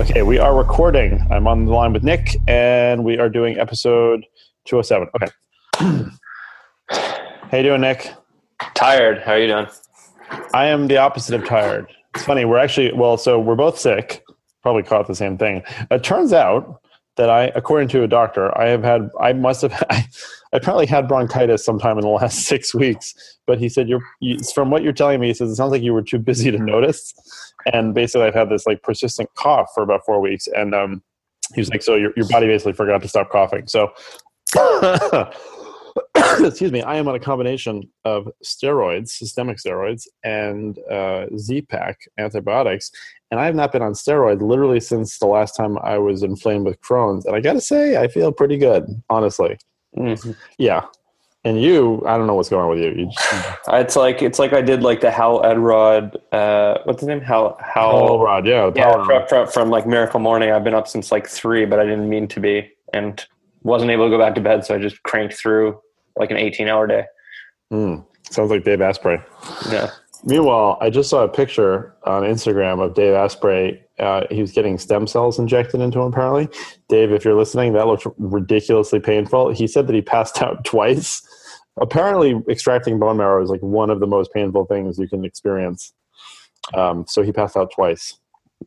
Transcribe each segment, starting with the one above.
Okay, we are recording. I'm on the line with Nick, and we are doing episode 207. Okay. How you doing, Nick? Tired. How are you doing? I am the opposite of tired. It's funny. We're actually well, so we're both sick. Probably caught the same thing. It turns out that I, according to a doctor, I have had. I must have. I, I apparently had bronchitis sometime in the last six weeks. But he said, "You're you, from what you're telling me." He says it sounds like you were too busy to notice. And basically, I've had this like persistent cough for about four weeks. And um, he was like, "So your your body basically forgot to stop coughing." So. excuse me, I am on a combination of steroids, systemic steroids, and uh, Z-Pak antibiotics, and I have not been on steroids literally since the last time I was inflamed with Crohn's. And I got to say, I feel pretty good, honestly. Mm-hmm. Yeah. And you, I don't know what's going on with you. you It's like it's like I did like the Hal Elrod. Uh, what's his name? Hal Hal. Rod, yeah, the yeah, power from, from, from like Miracle Morning. I've been up since like three, but I didn't mean to be, and wasn't able to go back to bed, so I just cranked through like an eighteen-hour day. Mm, sounds like Dave Asprey. Yeah. Meanwhile, I just saw a picture on Instagram of Dave Asprey. Uh, he was getting stem cells injected into him, apparently. Dave, if you're listening, that looked ridiculously painful. He said that he passed out twice. Apparently, extracting bone marrow is like one of the most painful things you can experience. Um, so he passed out twice.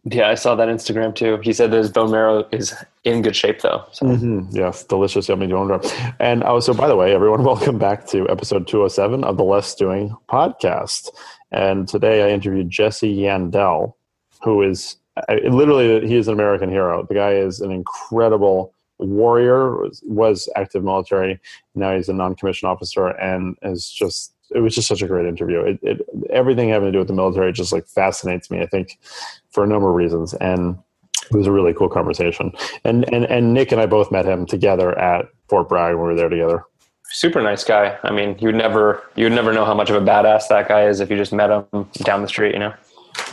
Yeah, I saw that Instagram too. He said that his bone marrow is in good shape though. So Mm-hmm. Yes, delicious, yummy bone marrow. And also, by the way, everyone, welcome back to episode 207 of the Less Doing podcast. And today I interviewed Jesse Yandell, who is I, literally he is an American hero. The guy is an incredible warrior. Was, was active military. Now he's a non-commissioned officer, and is just. It was just such a great interview. It, it everything having to do with the military just like fascinates me. I think for a number of reasons, and it was a really cool conversation. And and and Nick and I both met him together at Fort Bragg when we were there together. super nice guy. I mean, you would never you would never know how much of a badass that guy is if you just met him down the street. You know.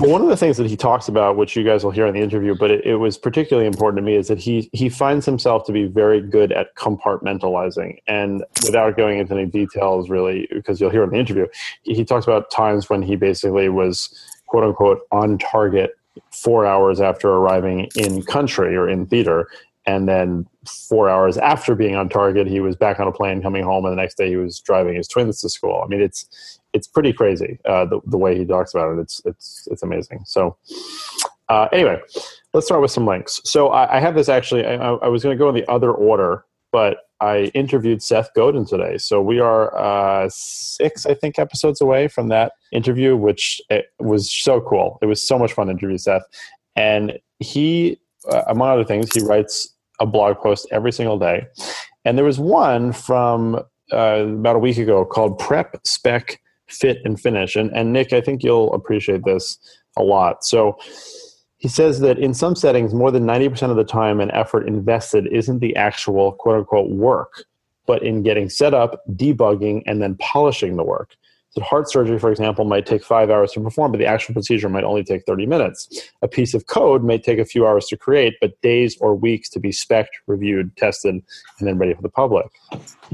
Well, one of the things that he talks about, which you guys will hear in the interview, but it, it was particularly important to me, is that he he finds himself to be very good at compartmentalizing. And without going into any details, really, because you'll hear in the interview, he, he talks about times when he basically was quote unquote on target four hours after arriving in country or in theater, and then four hours after being on target, he was back on a plane coming home, and the next day he was driving his twins to school. I mean, it's it's pretty crazy uh, the the way he talks about it. It's it's it's amazing. So uh, anyway, let's start with some links. So I, I have this actually. I, I was going to go in the other order, but I interviewed Seth Godin today. So we are uh, six, I think, episodes away from that interview, which it was so cool. It was so much fun to interview Seth, and he, uh, among other things, he writes a blog post every single day. And there was one from uh, about a week ago called Prep Spec Fit and Finish. And, and Nick, I think you'll appreciate this a lot. So he says that in some settings, more than 90% of the time and effort invested isn't the actual quote unquote work, but in getting set up, debugging, and then polishing the work. So heart surgery, for example, might take five hours to perform, but the actual procedure might only take 30 minutes. A piece of code may take a few hours to create, but days or weeks to be specced, reviewed, tested, and then ready for the public.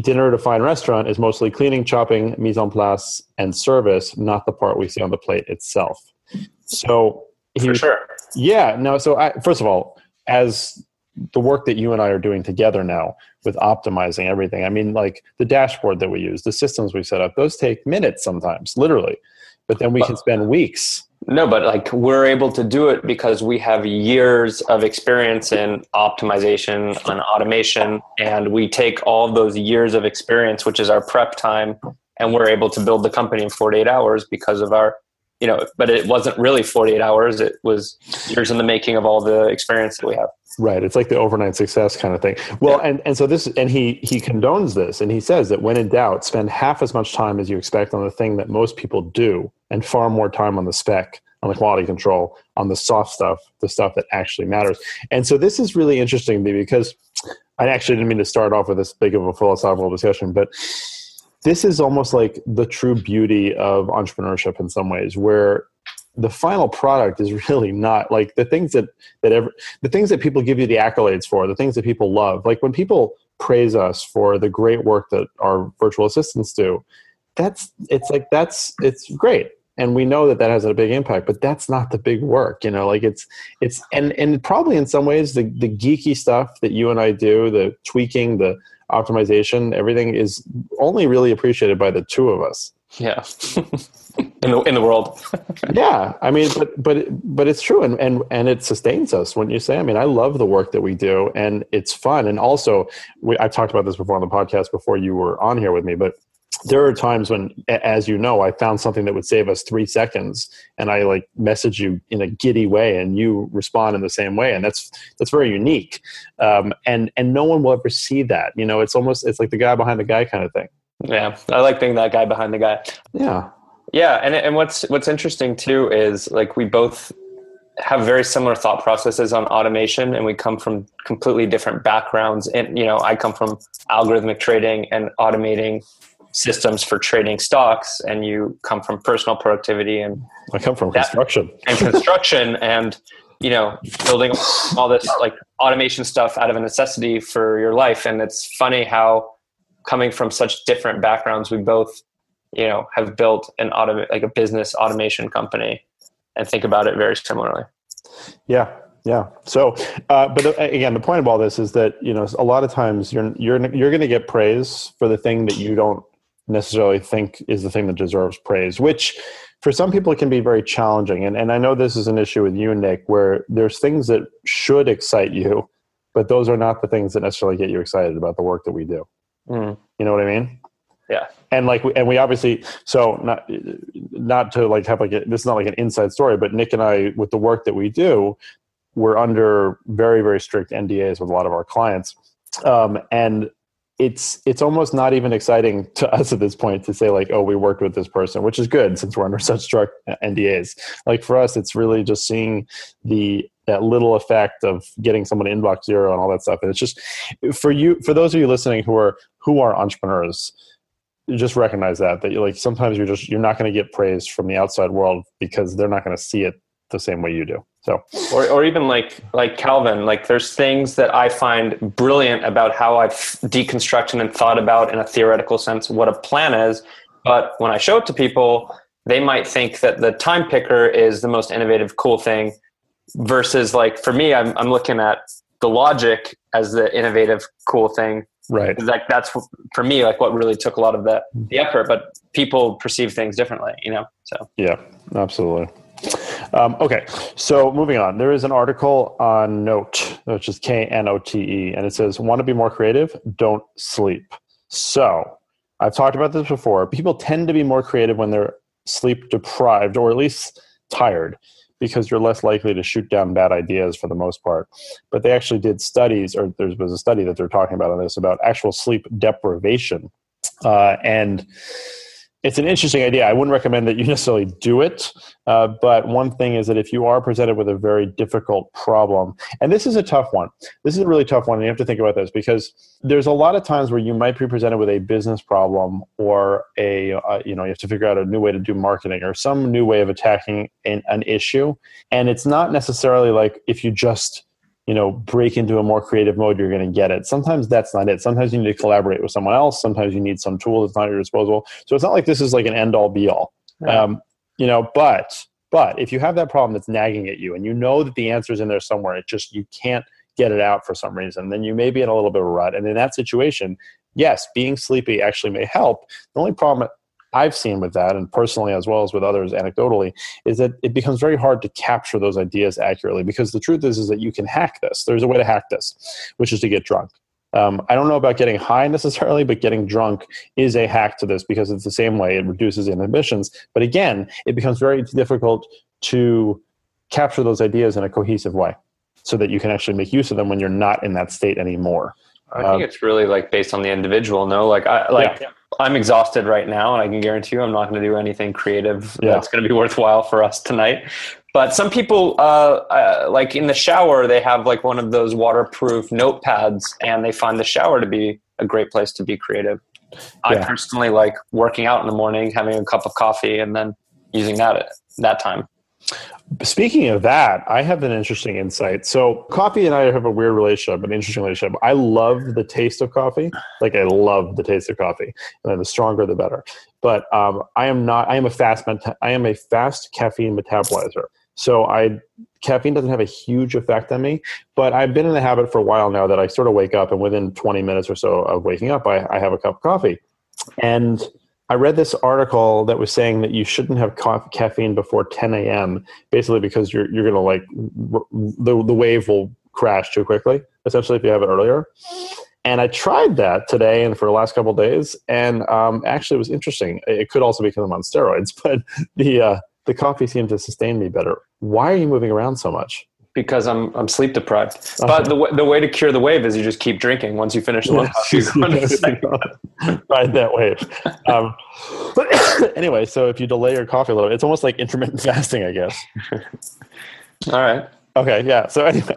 Dinner at a fine restaurant is mostly cleaning, chopping, mise en place, and service, not the part we see on the plate itself. So he, For sure. yeah, no. So I, first of all, as the work that you and I are doing together now with optimizing everything, I mean, like the dashboard that we use, the systems we set up, those take minutes sometimes, literally. But then we can spend weeks. No, but like we're able to do it because we have years of experience in optimization and automation, and we take all those years of experience, which is our prep time, and we're able to build the company in 48 hours because of our, you know. But it wasn't really 48 hours; it was years in the making of all the experience that we have. Right. It's like the overnight success kind of thing. Well, and, and so this, and he, he condones this and he says that when in doubt, spend half as much time as you expect on the thing that most people do and far more time on the spec on the quality control, on the soft stuff, the stuff that actually matters. And so this is really interesting to me because I actually didn't mean to start off with this big of a philosophical discussion, but this is almost like the true beauty of entrepreneurship in some ways, where the final product is really not like the things that that ever the things that people give you the accolades for, the things that people love. Like when people praise us for the great work that our virtual assistants do, that's it's like that's it's great and we know that that has a big impact but that's not the big work you know like it's it's and and probably in some ways the the geeky stuff that you and i do the tweaking the optimization everything is only really appreciated by the two of us. Yeah. In the in the world. Yeah i mean but but but it's true and and and it sustains us when you say? I mean i love the work that we do and it's fun and also we, i've talked about this before on the podcast before you were on here with me but there are times when as you know i found something that would save us three seconds and i like message you in a giddy way and you respond in the same way and that's that's very unique. Um, and and no one will ever see that you know? It's almost it's like the guy behind the guy kind of thing. Yeah. I like being that guy behind the guy. Yeah. Yeah and and what's what's interesting too is like we both have very similar thought processes on automation and we come from completely different backgrounds and you know i come from algorithmic trading and automating systems for trading stocks and you come from personal productivity and i come from that, construction. and construction and you know building all this like automation stuff out of a necessity for your life. And it's funny how coming from such different backgrounds we both you know have built an autom- like a business automation company and think about it very similarly. Yeah yeah. So, uh, but the, again, the point of all this is that you know a lot of times you're you're you're going to get praise for the thing that you don't necessarily think is the thing that deserves praise, which for some people it can be very challenging. And, and I know this is an issue with you, Nick, where there's things that should excite you, but those are not the things that necessarily get you excited about the work that we do. Mm. You know what I mean? Yeah. And like, and we obviously, so not, not to like have like, a, this is not like an inside story, but Nick and I, with the work that we do, we're under very, very strict NDAs with a lot of our clients. Um, and it's it's almost not even exciting to us at this point to say like oh we worked with this person which is good since we're under such strict ndas like for us it's really just seeing the that little effect of getting someone inbox zero and all that stuff. And it's just for you for those of you listening who are who are entrepreneurs just recognize that that you like sometimes you're just you're not going to get praise from the outside world because they're not going to see it the same way you do so, or, or even like like Calvin, like there's things that I find brilliant about how I've deconstructed and thought about in a theoretical sense what a plan is. But when I show it to people, they might think that the time picker is the most innovative, cool thing. Versus, like for me, I'm I'm looking at the logic as the innovative, cool thing. Right. Like that's for me, like what really took a lot of the the effort. But people perceive things differently, you know. So yeah, absolutely. Um, okay, so moving on. There is an article on Knote, which is K N O T E, and it says, Want to be more creative? Don't sleep. So I've talked about this before. People tend to be more creative when they're sleep deprived or at least tired because you're less likely to shoot down bad ideas for the most part. But they actually did studies, or there was a study that they're talking about on this about actual sleep deprivation. Uh, and it's an interesting idea. I wouldn't recommend that you necessarily do it, uh, but one thing is that if you are presented with a very difficult problem, and this is a tough one, this is a really tough one, and you have to think about this because there's a lot of times where you might be presented with a business problem or a uh, you know you have to figure out a new way to do marketing or some new way of attacking an, an issue, and it's not necessarily like if you just you know break into a more creative mode you're going to get it. Sometimes that's not it. Sometimes you need to collaborate with someone else. Sometimes you need some tool that's not at your disposal. So it's not like this is like an end all be all right. um, you know but but if you have that problem that's nagging at you and you know that the answer is in there somewhere it just you can't get it out for some reason then you may be in a little bit of a rut. And in that situation yes being sleepy actually may help. The only problem I've seen with that, and personally as well as with others anecdotally, is that it becomes very hard to capture those ideas accurately because the truth is, is that you can hack this. There's a way to hack this, which is to get drunk. Um, I don't know about getting high necessarily, but getting drunk is a hack to this because it's the same way it reduces inhibitions. But again, it becomes very difficult to capture those ideas in a cohesive way so that you can actually make use of them when you're not in that state anymore. I think um, it's really like based on the individual. No, like I like yeah I'm exhausted right now, and I can guarantee you I'm not going to do anything creative Yeah. that's going to be worthwhile for us tonight. But some people, uh, uh, like in the shower, they have like one of those waterproof notepads, and they find the shower to be a great place to be creative. I personally like working out in the morning, having a cup of coffee, and then using that at that time. Speaking of that, I have an interesting insight. So, coffee and I have a weird relationship, an interesting relationship. I love the taste of coffee. Like, I love the taste of coffee, and the stronger, the better. But um, I am not. I am a fast. I am a fast caffeine metabolizer. So, I caffeine doesn't have a huge effect on me. But I've been in the habit for a while now that I sort of wake up, and within 20 minutes or so of waking up, I, I have a cup of coffee. And I read this article that was saying that you shouldn't have ca- caffeine before 10 a.m. Basically, because you're you're gonna like r- the the wave will crash too quickly. Essentially, if you have it earlier. And I tried that today and for the last couple days, and um, actually, it was interesting. It could also be because I'm on steroids, but the uh, the coffee seemed to sustain me better. Why are you moving around so much? Because I'm I'm sleep deprived. But the the way to cure the wave is you just keep drinking. Once you finish the one, you go on to the second. Ride that wave. Um, anyway, so if you delay your coffee a little, it's almost like intermittent fasting, I guess. All right. Okay, yeah. So anyway,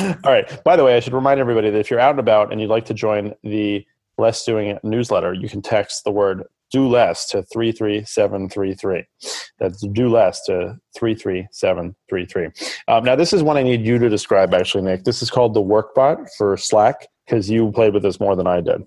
all right. By the way, I should remind everybody that if you're out and about and you'd like to join the Less Doing newsletter, you can text the word do less to 33733. That's do less to 33733. Um, now, this is one I need you to describe, actually, Nick. This is called the Workbot for Slack because you played with this more than I did.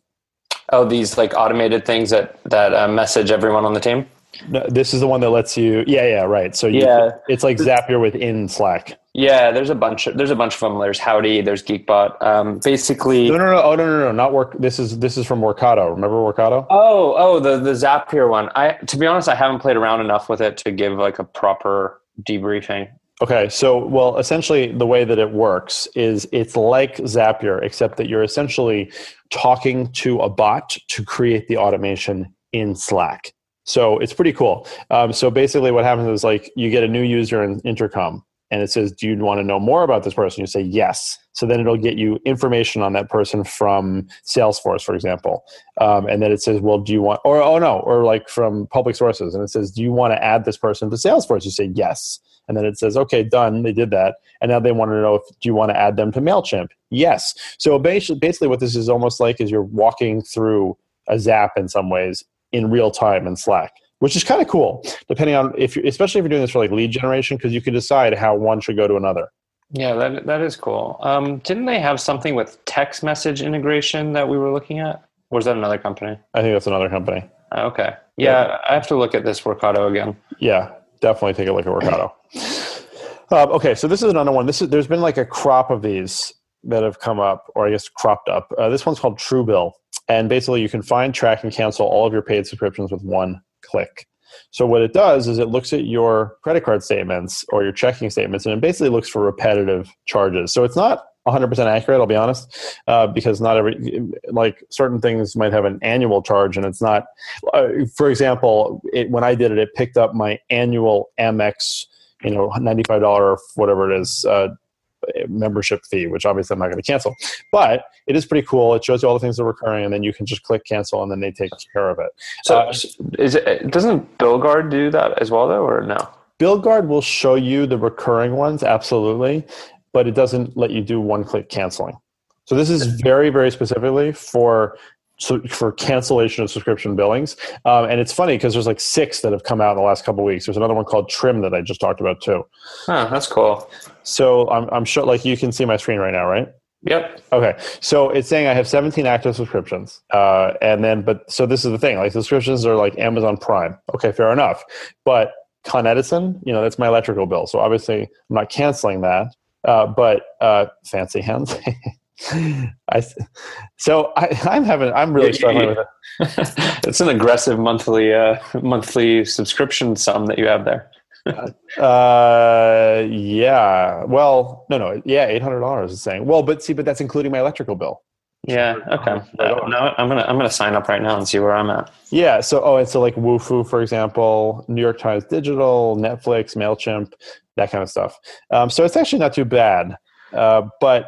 Oh, these like automated things that that uh, message everyone on the team. No, this is the one that lets you, yeah, yeah, right. So you, Yeah. it's like Zapier within Slack. Yeah, there's a bunch. Of, there's a bunch of them. There's Howdy. There's Geekbot. Um, basically, No, no, no. Oh, no, no, no. Not work. This is this is from Workato. Remember Workato? Oh, oh, the the Zapier one. I to be honest, I haven't played around enough with it to give like a proper debriefing. Okay, so well, essentially, the way that it works is it's like Zapier, except that you're essentially talking to a bot to create the automation in Slack. So it's pretty cool. Um, so basically, what happens is like you get a new user in Intercom, and it says, "Do you want to know more about this person?" You say yes. So then it'll get you information on that person from Salesforce, for example, um, and then it says, "Well, do you want?" Or oh no, or like from public sources, and it says, "Do you want to add this person to Salesforce?" You say yes. And then it says, okay, done. They did that. And now they want to know if do you want to add them to MailChimp? Yes. So basically, basically what this is almost like is you're walking through a Zap in some ways in real time in Slack, which is kind of cool, depending on if you especially if you're doing this for like lead generation, because you can decide how one should go to another. Yeah, that that is cool. Um, didn't they have something with text message integration that we were looking at? Or was that another company? I think that's another company. Oh, Okay. Yeah, I have to look at this Workato again. Yeah, definitely take a look at Workato. um, okay, so this is another one. This is there's been like a crop of these that have come up, or I guess cropped up. Uh, this one's called Truebill, and basically you can find, track, and cancel all of your paid subscriptions with one click. So what it does is it looks at your credit card statements or your checking statements, and it basically looks for repetitive charges. So it's not 100% accurate, I'll be honest, uh, because not every like certain things might have an annual charge, and it's not. Uh, for example, it, when I did it, it picked up my annual Amex, you know, $95 or whatever it is. Uh, membership fee which obviously i'm not going to cancel but it is pretty cool it shows you all the things that are recurring and then you can just click cancel and then they take care of it So, Uh, is it doesn't BillGuard do that as well, though, or no? BillGuard will show you the recurring ones, absolutely, but it doesn't let you do one-click canceling. So this is very, very specifically for so for cancellation of subscription billings. Um, and it's funny because there's like six that have come out in the last couple of weeks. There's another one called Trim that I just talked about too. Oh, that's cool. So I'm, I'm sure, like you can see my screen right now, right? Yep. Okay, so it's saying I have 17 active subscriptions, uh, and then but so this is the thing: like subscriptions are like Amazon Prime. Okay, fair enough, but Con Edison, you know, that's my electrical bill, so obviously I'm not canceling that. Uh, but uh, fancy hands. I so I, I'm having I'm really struggling with it. it's an aggressive monthly uh, monthly subscription sum that you have there. Uh, yeah. Well, no, no, yeah, eight hundred dollars is saying. Well, but see, but that's including my electrical bill. Yeah. Okay. Uh, no, I'm gonna I'm gonna sign up right now and see where I'm at. Yeah. So, oh, and so like Wufoo, for example, New York Times Digital, Netflix, Mailchimp, that kind of stuff. Um, so it's actually not too bad. Uh, but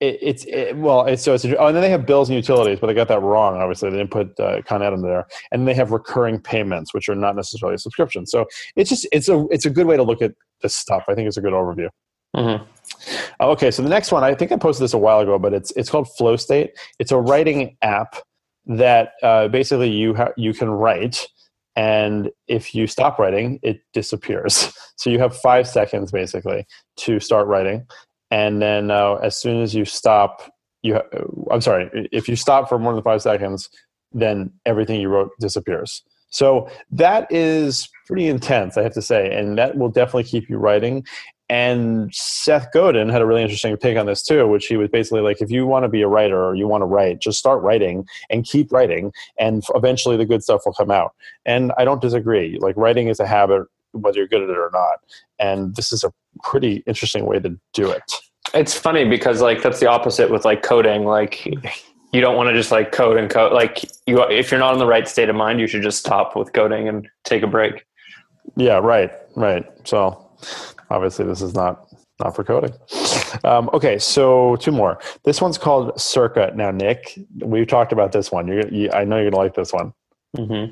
it, it's it, well, it's so it's oh, and then they have bills and utilities, but they got that wrong. Obviously, they didn't put uh, Con Ed in there, and they have recurring payments, which are not necessarily a subscription. So it's just it's a it's a good way to look at this stuff. I think it's a good overview. Mhm. Okay, so the next one, I think I posted this a while ago, but it's it's called Flow State. It's a writing app that uh, basically you ha- you can write, and if you stop writing, it disappears. So you have five seconds basically to start writing, and then uh, as soon as you stop, you ha- I'm sorry, if you stop for more than five seconds, then everything you wrote disappears. So that is pretty intense, I have to say, and that will definitely keep you writing. And Seth Godin had a really interesting take on this too, which he was basically like, if you want to be a writer or you want to write, just start writing and keep writing, and eventually the good stuff will come out. And I don't disagree. Like writing is a habit, whether you're good at it or not. And this is a pretty interesting way to do it. It's funny because like that's the opposite with like coding. Like you don't want to just like code and code. Like you, if you're not in the right state of mind, you should just stop with coding and take a break. Yeah, right, right. So obviously this is not not for coding. Um, okay, so two more. This one's called Circa. Now, Nick, we've talked about this one. You're, you, I know you're gonna like this one. Mm-hmm.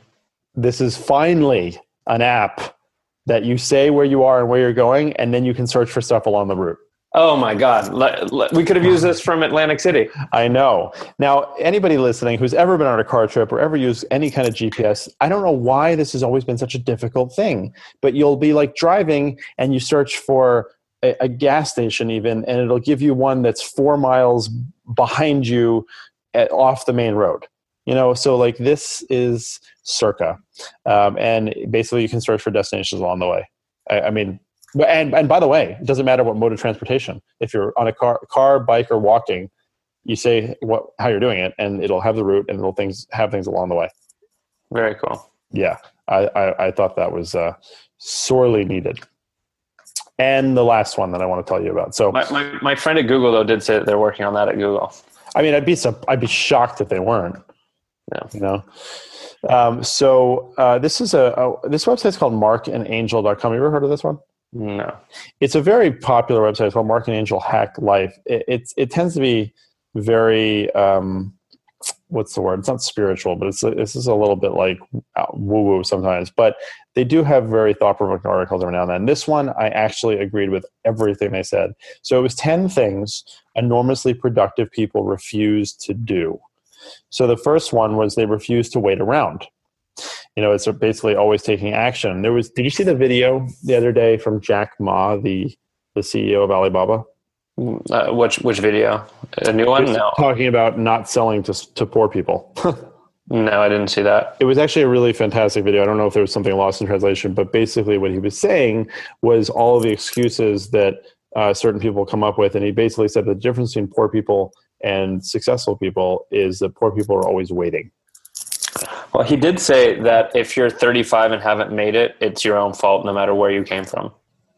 This is finally an app that you say where you are and where you're going, and then you can search for stuff along the route. Oh my God, we could have used this from Atlantic City. I know. Now, anybody listening who's ever been on a car trip or ever used any kind of GPS, I don't know why this has always been such a difficult thing, but you'll be like driving and you search for a, a gas station, even, and it'll give you one that's four miles behind you at, off the main road. You know, so like this is circa, um, and basically you can search for destinations along the way. I, I mean, and and by the way, it doesn't matter what mode of transportation. If you're on a car, car, bike, or walking, you say what how you're doing it, and it'll have the route, and it'll things have things along the way. Very cool. Yeah, I I, I thought that was uh, sorely needed. And the last one that I want to tell you about. So My, my, my friend at Google though did say that they're working on that at Google. I mean, I'd be I'd be shocked if they weren't. Yeah. You know. Um, so uh, this is a, a this website's called markandangel.com. You ever heard of this one? No. it's a very popular website. It's called Mark and Angel Hack Life. It, it's it tends to be very um, what's the word? It's not spiritual, but it's this is a little bit like woo woo sometimes. But they do have very thought provoking articles every now and then. This one I actually agreed with everything they said. So it was ten things enormously productive people refuse to do. So the first one was they refused to wait around you know, it's basically always taking action. There was, did you see the video the other day from Jack Ma, the the CEO of Alibaba, Uh, which which video? A new one? No. talking about not selling to to poor people. No, I didn't see that. it was actually a really fantastic video. I don't know if there was something lost in translation, but basically what he was saying was all of the excuses that uh, certain people come up with, and he basically said the difference between poor people and successful people is that poor people are always waiting. Well, he did say that if you're 35 and haven't made it, it's your own fault, no matter where you came from.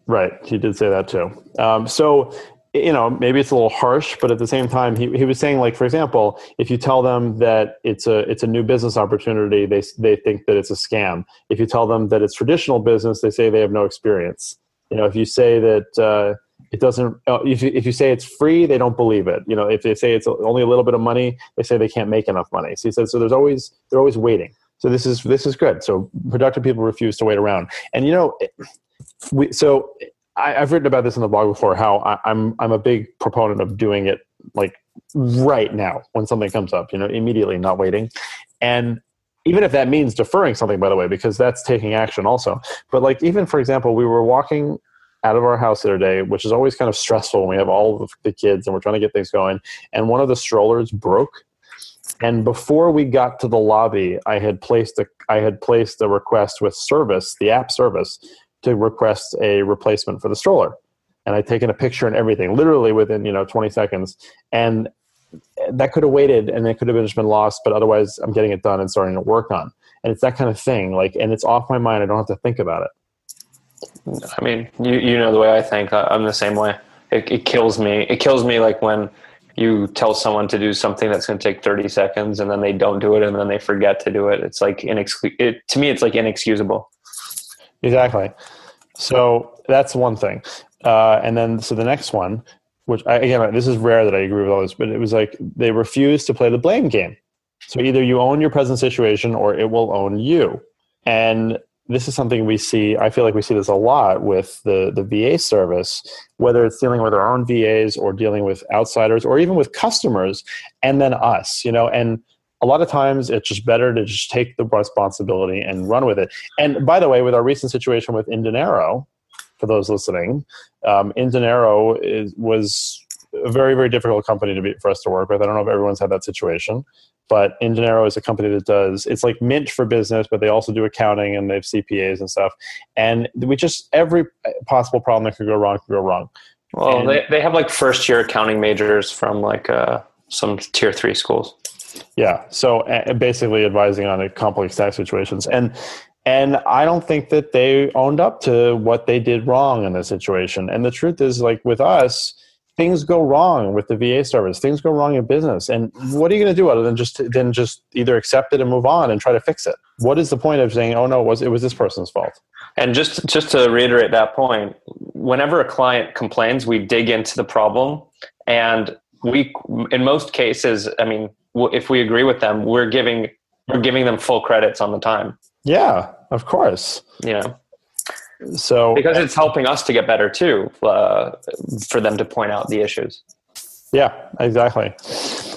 Right. He did say that too. Um, so, you know, maybe it's a little harsh, but at the same time, he, he was saying, like, for example, if you tell them that it's a it's a new business opportunity, they they think that it's a scam. If you tell them that it's traditional business, they say they have no experience. You know, if you say that uh, it doesn't, uh, if you, if you say it's free, they don't believe it. You know, if they say it's only a little bit of money, they say they can't make enough money. So he said, so there's always they're always waiting. So this is this is good. So productive people refuse to wait around, and you know, we so I, I've written about this in the blog before. How I, I'm I'm a big proponent of doing it like right now when something comes up. You know, immediately, not waiting, and even if that means deferring something, by the way, because that's taking action also. But like even for example, we were walking out of our house the other day, which is always kind of stressful when we have all the kids and we're trying to get things going. And one of the strollers broke. And before we got to the lobby, I had placed a I had placed a request with service, the app service, to request a replacement for the stroller. And I'd taken a picture and everything, literally within you know 20 seconds. And that could have waited and it could have just been lost, but otherwise I'm getting it done and starting to work on. And it's that kind of thing. Like and it's off my mind. I don't have to think about it. I mean, you you know the way I think. I- I'm the same way. It, it kills me. It kills me like when you tell someone to do something that's going to take 30 seconds and then they don't do it and then they forget to do it. It's like inexcus- it to me it's like inexcusable. Exactly. So that's one thing. Uh, and then, so the next one, which I, again, this is rare that I agree with all this, but it was like they refuse to play the blame game. So either you own your present situation or it will own you. And this is something we see. I feel like we see this a lot with the, the VA service, whether it's dealing with our own VAs or dealing with outsiders or even with customers and then us, you know, and a lot of times it's just better to just take the responsibility and run with it. And by the way, with our recent situation with Indinero, for those listening, um, Indinero is, was a very, very difficult company to be, for us to work with. I don't know if everyone's had that situation. But Indinero is a company that does it's like Mint for business, but they also do accounting and they have CPAs and stuff. And we just every possible problem that could go wrong could go wrong. Well, And- they, they have like first year accounting majors from like uh, some tier three schools. Yeah. So uh, basically advising on a complex tax situations. And and I don't think that they owned up to what they did wrong in this situation. And the truth is like with us, things go wrong with the VA service. Things go wrong in business. And what are you going to do other than just then just either accept it and move on and try to fix it? What is the point of saying, "Oh no, it was it was this person's fault?" And just just to reiterate that point, whenever a client complains, we dig into the problem, and we, in most cases, I mean, if we agree with them, we're giving we're giving them full credits on the time. Yeah, of course. Know, So because it's helping us to get better too, uh, for them to point out the issues. yeah, exactly.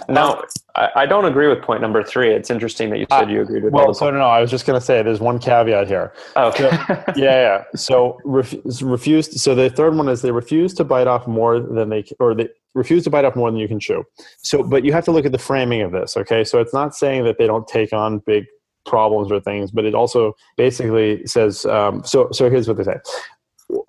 Now, I, I don't agree with point number three. It's interesting that you said you agreed with Well, so no, no, I was just going to say there's one caveat here. Okay. yeah, yeah. So ref, refused. So the third one is they refuse to bite off more than they or they refuse to bite off more than you can chew. So, but you have to look at the framing of this. Okay, so it's not saying that they don't take on big problems or things, but it also basically says. Um, so, so here's what they say.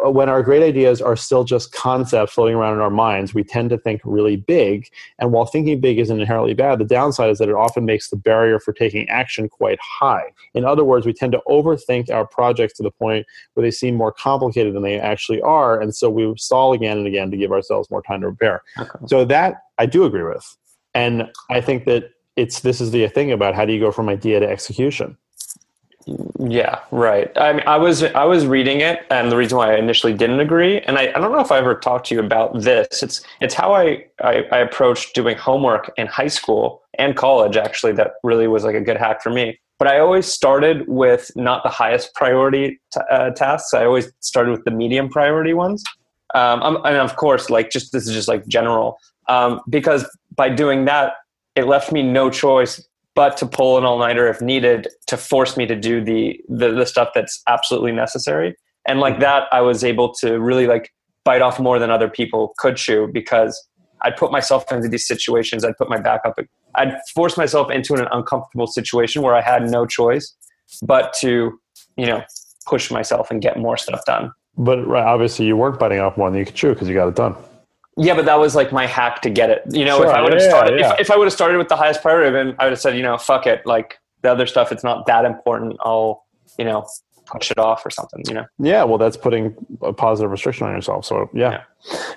When our great ideas are still just concepts floating around in our minds, we tend to think really big. And while thinking big isn't inherently bad, the downside is that it often makes the barrier for taking action quite high. In other words, we tend to overthink our projects to the point where they seem more complicated than they actually are. And so we stall again and again to give ourselves more time to repair. Okay. So that I do agree with. And I think that it's this is the thing about how do you go from idea to execution. Yeah, right. I mean, I was I was reading it, and the reason why I initially didn't agree, and I, I don't know if I ever talked to you about this. It's it's how I, I I approached doing homework in high school and college. Actually, that really was like a good hack for me. But I always started with not the highest priority t- uh, tasks. I always started with the medium priority ones. Um, and of course, like just this is just like general, um, because by doing that, it left me no choice but to pull an all-nighter if needed to force me to do the, the the stuff that's absolutely necessary. And like mm-hmm. that i was able to really like bite off more than other people could chew because i'd put myself into these situations i'd put my back up i'd force myself into an uncomfortable situation where i had no choice but to you know push myself and get more stuff done. But right, obviously, you weren't biting off more than you could chew because you got it done. Yeah but that was like my hack to get it you know if i would have yeah, started yeah. If, if i would have started with the highest priority then i would have said you know fuck it like the other stuff it's not that important i'll you know push it off or something you know Yeah, well, that's putting a positive restriction on yourself. So, yeah.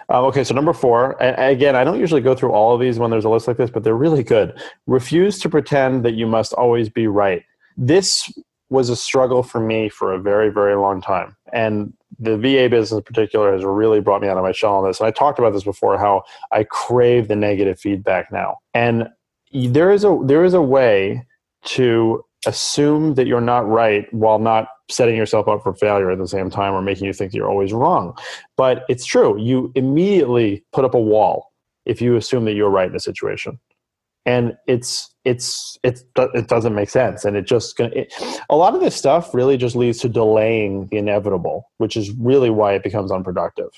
Um, okay, so number four, and again, I don't usually go through all of these when there's a list like this, but they're really good. Refuse to pretend that you must always be right. This was a struggle for me for a very, very long time. And the VA business in particular has really brought me out of my shell on this. And I talked about this before how I crave the negative feedback now. And there is a there is a way to assume that you're not right while not setting yourself up for failure at the same time or making you think you're always wrong. But it's true. You immediately put up a wall if you assume that you're right in a situation. And it's it's it's it doesn't make sense and it just gonna it, a lot of this stuff really just leads to delaying the inevitable which is really why it becomes unproductive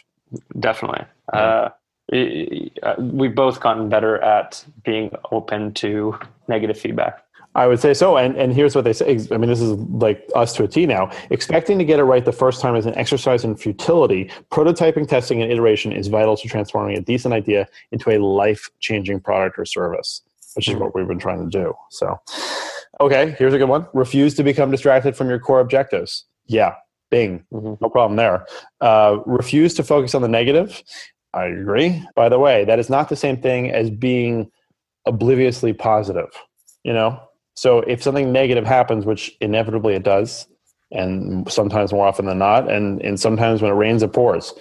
definitely uh, uh, we've both gotten better at being open to negative feedback I would say so. And, and here's what they say. I mean, this is like us to a T now. Expecting to get it right the first time is an exercise in futility. Prototyping, testing, and iteration is vital to transforming a decent idea into a life changing product or service, which is what we've been trying to do. So, okay, here's a good one. Refuse to become distracted from your core objectives. Yeah, bing. Mhm. No problem there. Uh, refuse to focus on the negative. I agree. By the way, that is not the same thing as being obliviously positive. You know, so if something negative happens, which inevitably it does, and sometimes more often than not, and, and sometimes when it rains, it pours.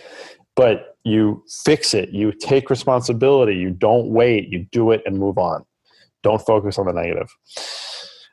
But you fix it, you take responsibility, you don't wait, you do it and move on. Don't focus on the negative.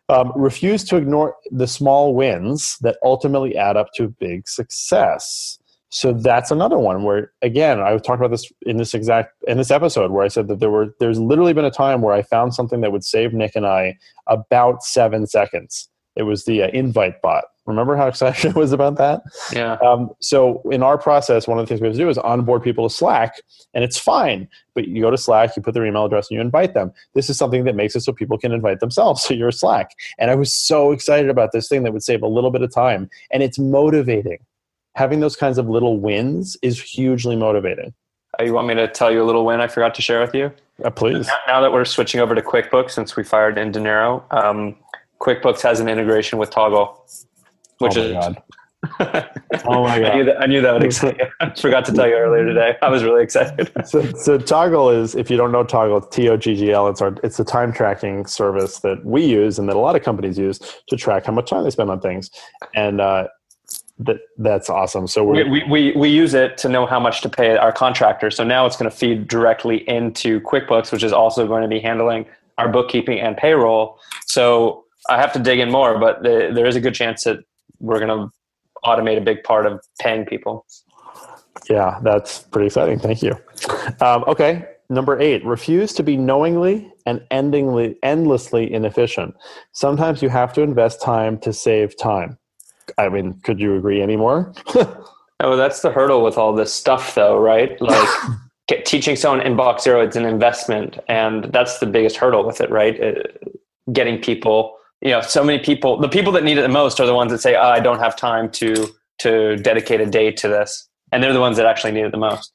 Um, refuse to ignore the small wins that ultimately add up to big success. So that's another one where, again, I talked about this in this exact in this episode where I said that there were there's literally been a time where I found something that would save Nick and I about seven seconds. It was the uh, invite bot. Remember how excited I was about that? Yeah. Um, so in our process, one of the things we have to do is onboard people to Slack, and it's fine. But you go to Slack, you put their email address, and you invite them. This is something that makes it so people can invite themselves to your Slack. And I was so excited about this thing that would save a little bit of time, and it's motivating having those kinds of little wins is hugely motivating. Uh, you want me to tell you a little win I forgot to share with you? Uh, please. Now, now, that we're switching over to QuickBooks, since we fired Indinero, um, QuickBooks has an integration with Toggl, which oh is. God. oh my god! I knew that, I knew that would excite you. I forgot to tell you earlier today. I was really excited. so, so Toggl is, if you don't know Toggl, T O G G L. It's our, it's the time tracking service that we use and that a lot of companies use to track how much time they spend on things. And uh, that that's awesome. So we, we, we, we use it to know how much to pay our contractors. So now it's going to feed directly into QuickBooks, which is also going to be handling our bookkeeping and payroll. So I have to dig in more, but the, there is a good chance that we're going to automate a big part of paying people. Yeah, that's pretty exciting. Thank you. Um, okay, number eight: refuse to be knowingly and endingly endlessly inefficient. Sometimes you have to invest time to save time. I mean, could you agree anymore? oh, that's the hurdle with all this stuff, though, right? Like teaching someone inbox zero, it's an investment, and that's the biggest hurdle with it, right? Uh, getting people, you know, so many people. The people that need it the most are the ones that say, oh, "I don't have time to to dedicate a day to this," and they're the ones that actually need it the most.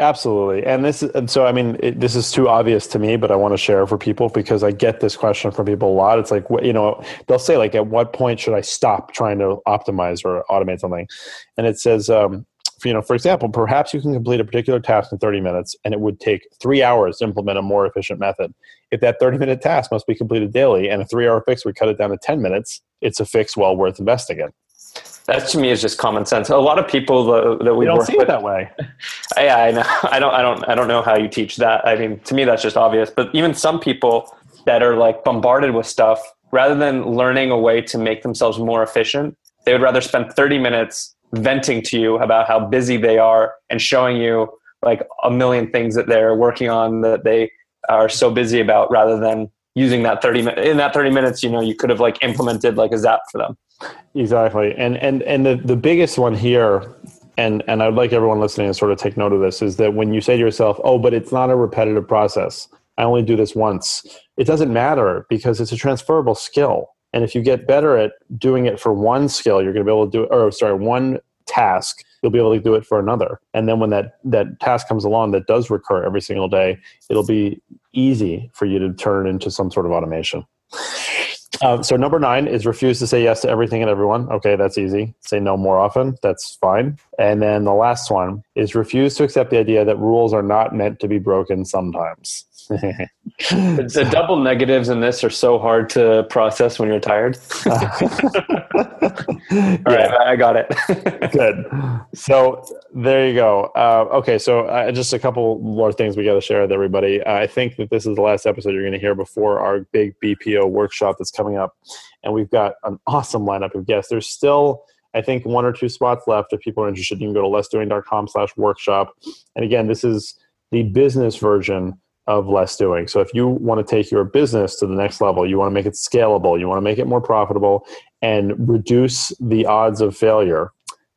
Absolutely, and this and so I mean it, this is too obvious to me, but I want to share for people because I get this question from people a lot. It's like you know they'll say like, at what point should I stop trying to optimize or automate something? And it says, um, you know, for example, perhaps you can complete a particular task in 30 minutes, and it would take three hours to implement a more efficient method. If that 30 minute task must be completed daily, and a three hour fix would cut it down to 10 minutes, it's a fix well worth investing in that to me is just common sense. A lot of people that, that we don't work see with, it that way. Yeah, I know. I don't. I don't. I don't know how you teach that. I mean, to me, that's just obvious. But even some people that are like bombarded with stuff, rather than learning a way to make themselves more efficient, they would rather spend thirty minutes venting to you about how busy they are and showing you like a million things that they're working on that they are so busy about, rather than using that 30 minutes in that 30 minutes you know you could have like implemented like a zap for them. Exactly. And and and the, the biggest one here and and i'd like everyone listening to sort of take note of this is that when you say to yourself oh but it's not a repetitive process. I only do this once it doesn't matter because it's a transferable skill and if you get better at doing it for one skill you're going to be able to do it or sorry one task you'll be able to do it for another. And then when that that task comes along that does recur every single day it'll be easy for you to turn into some sort of automation uh, so number nine is refuse to say yes to everything and everyone. Okay, that's easy. Say no more often. That's fine. And then the last one is refuse to accept the idea that rules are not meant to be broken sometimes. the double negatives in this are so hard to process when you're tired. All right, yeah. I got it. Good. So there you go. Uh, okay, so uh, just a couple more things we got to share with everybody. I think that this is the last episode you're going to hear before our big BPO workshop that's coming up, and we've got an awesome lineup of guests. There's still I think one or two spots left. If people are interested, you can go to lessdoing.com slash workshop. And again, this is the business version of less doing. So if you want to take your business to the next level, you want to make it scalable, you want to make it more profitable and reduce the odds of failure,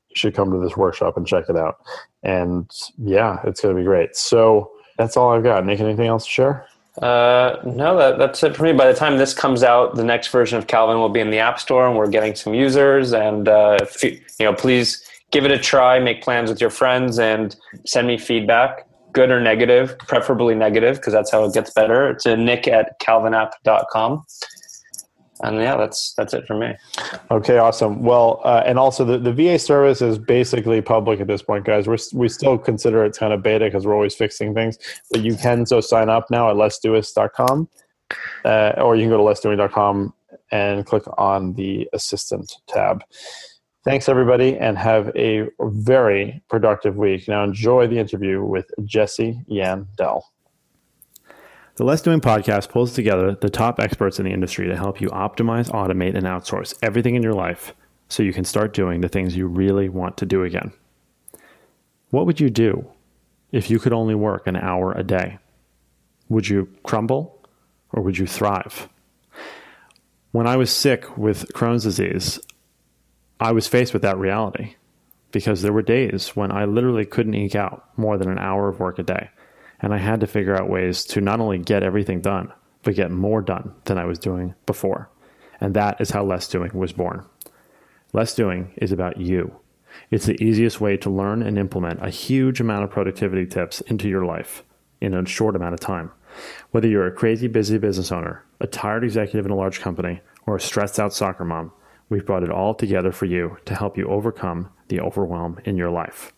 you should come to this workshop and check it out. And yeah, it's going to be great. So that's all I've got. Nick, anything else to share? Uh, no, that, that's it for me. By the time this comes out, the next version of Calvin will be in the App Store, and we're getting some users. And uh, you, you know, please give it a try, make plans with your friends, and send me feedback good or negative, preferably negative, because that's how it gets better. It's a nick at calvinapp.com. And yeah, that's that's it for me. Okay, awesome. Well, uh, and also the, the VA service is basically public at this point, guys. We're, we still consider it's kind of beta because we're always fixing things. But you can so sign up now at lessdoist.com, uh, or you can go to lessdoing.com and click on the assistant tab. Thanks, everybody, and have a very productive week. Now, enjoy the interview with Jesse Yan Dell. The Less Doing podcast pulls together the top experts in the industry to help you optimize, automate, and outsource everything in your life so you can start doing the things you really want to do again. What would you do if you could only work an hour a day? Would you crumble or would you thrive? When I was sick with Crohn's disease, I was faced with that reality because there were days when I literally couldn't eke out more than an hour of work a day. And I had to figure out ways to not only get everything done, but get more done than I was doing before. And that is how Less Doing was born. Less Doing is about you. It's the easiest way to learn and implement a huge amount of productivity tips into your life in a short amount of time. Whether you're a crazy busy business owner, a tired executive in a large company, or a stressed out soccer mom, we've brought it all together for you to help you overcome the overwhelm in your life.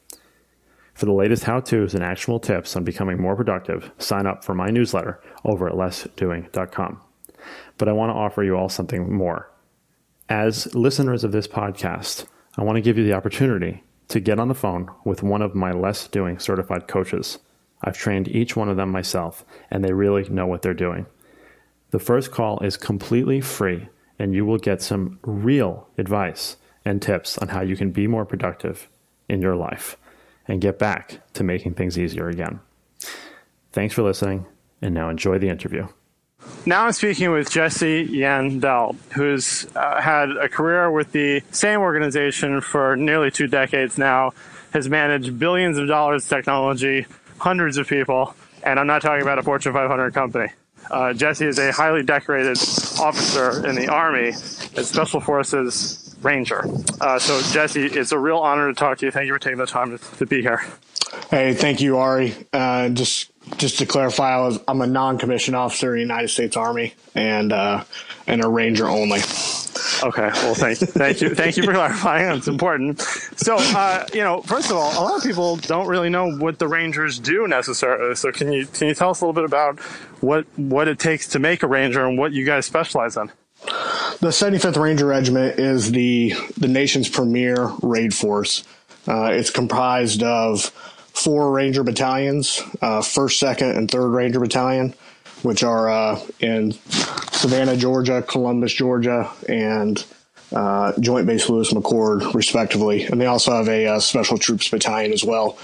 For the latest how to's and actionable tips on becoming more productive, sign up for my newsletter over at lessdoing.com. But I want to offer you all something more. As listeners of this podcast, I want to give you the opportunity to get on the phone with one of my Less Doing certified coaches. I've trained each one of them myself, and they really know what they're doing. The first call is completely free, and you will get some real advice and tips on how you can be more productive in your life and get back to making things easier again. Thanks for listening, and now enjoy the interview. Now I'm speaking with Jesse Yandell, who's uh, had a career with the same organization for nearly two decades now, has managed billions of dollars of technology, hundreds of people, and I'm not talking about a Fortune 500 company. Uh, Jesse is a highly decorated officer in the Army, a Special Forces Ranger. Uh, so, Jesse, it's a real honor to talk to you. Thank you for taking the time to, to be here. Hey, thank you, Ari. Uh, just just to clarify, I was, I'm a non-commissioned officer in the United States Army and uh, and a Ranger only. Okay. Well, thank you. thank you thank you for clarifying. It's important. So, uh, you know, first of all, a lot of people don't really know what the Rangers do necessarily. So, can you can you tell us a little bit about what what it takes to make a Ranger and what you guys specialize in? The 75th Ranger Regiment is the the nation's premier raid force. Uh, it's comprised of four Ranger battalions, uh, first, second, and third Ranger Battalion, which are uh, in Savannah, Georgia, Columbus, Georgia, and uh, Joint Base Lewis McChord, respectively. And they also have a uh, Special Troops Battalion as well.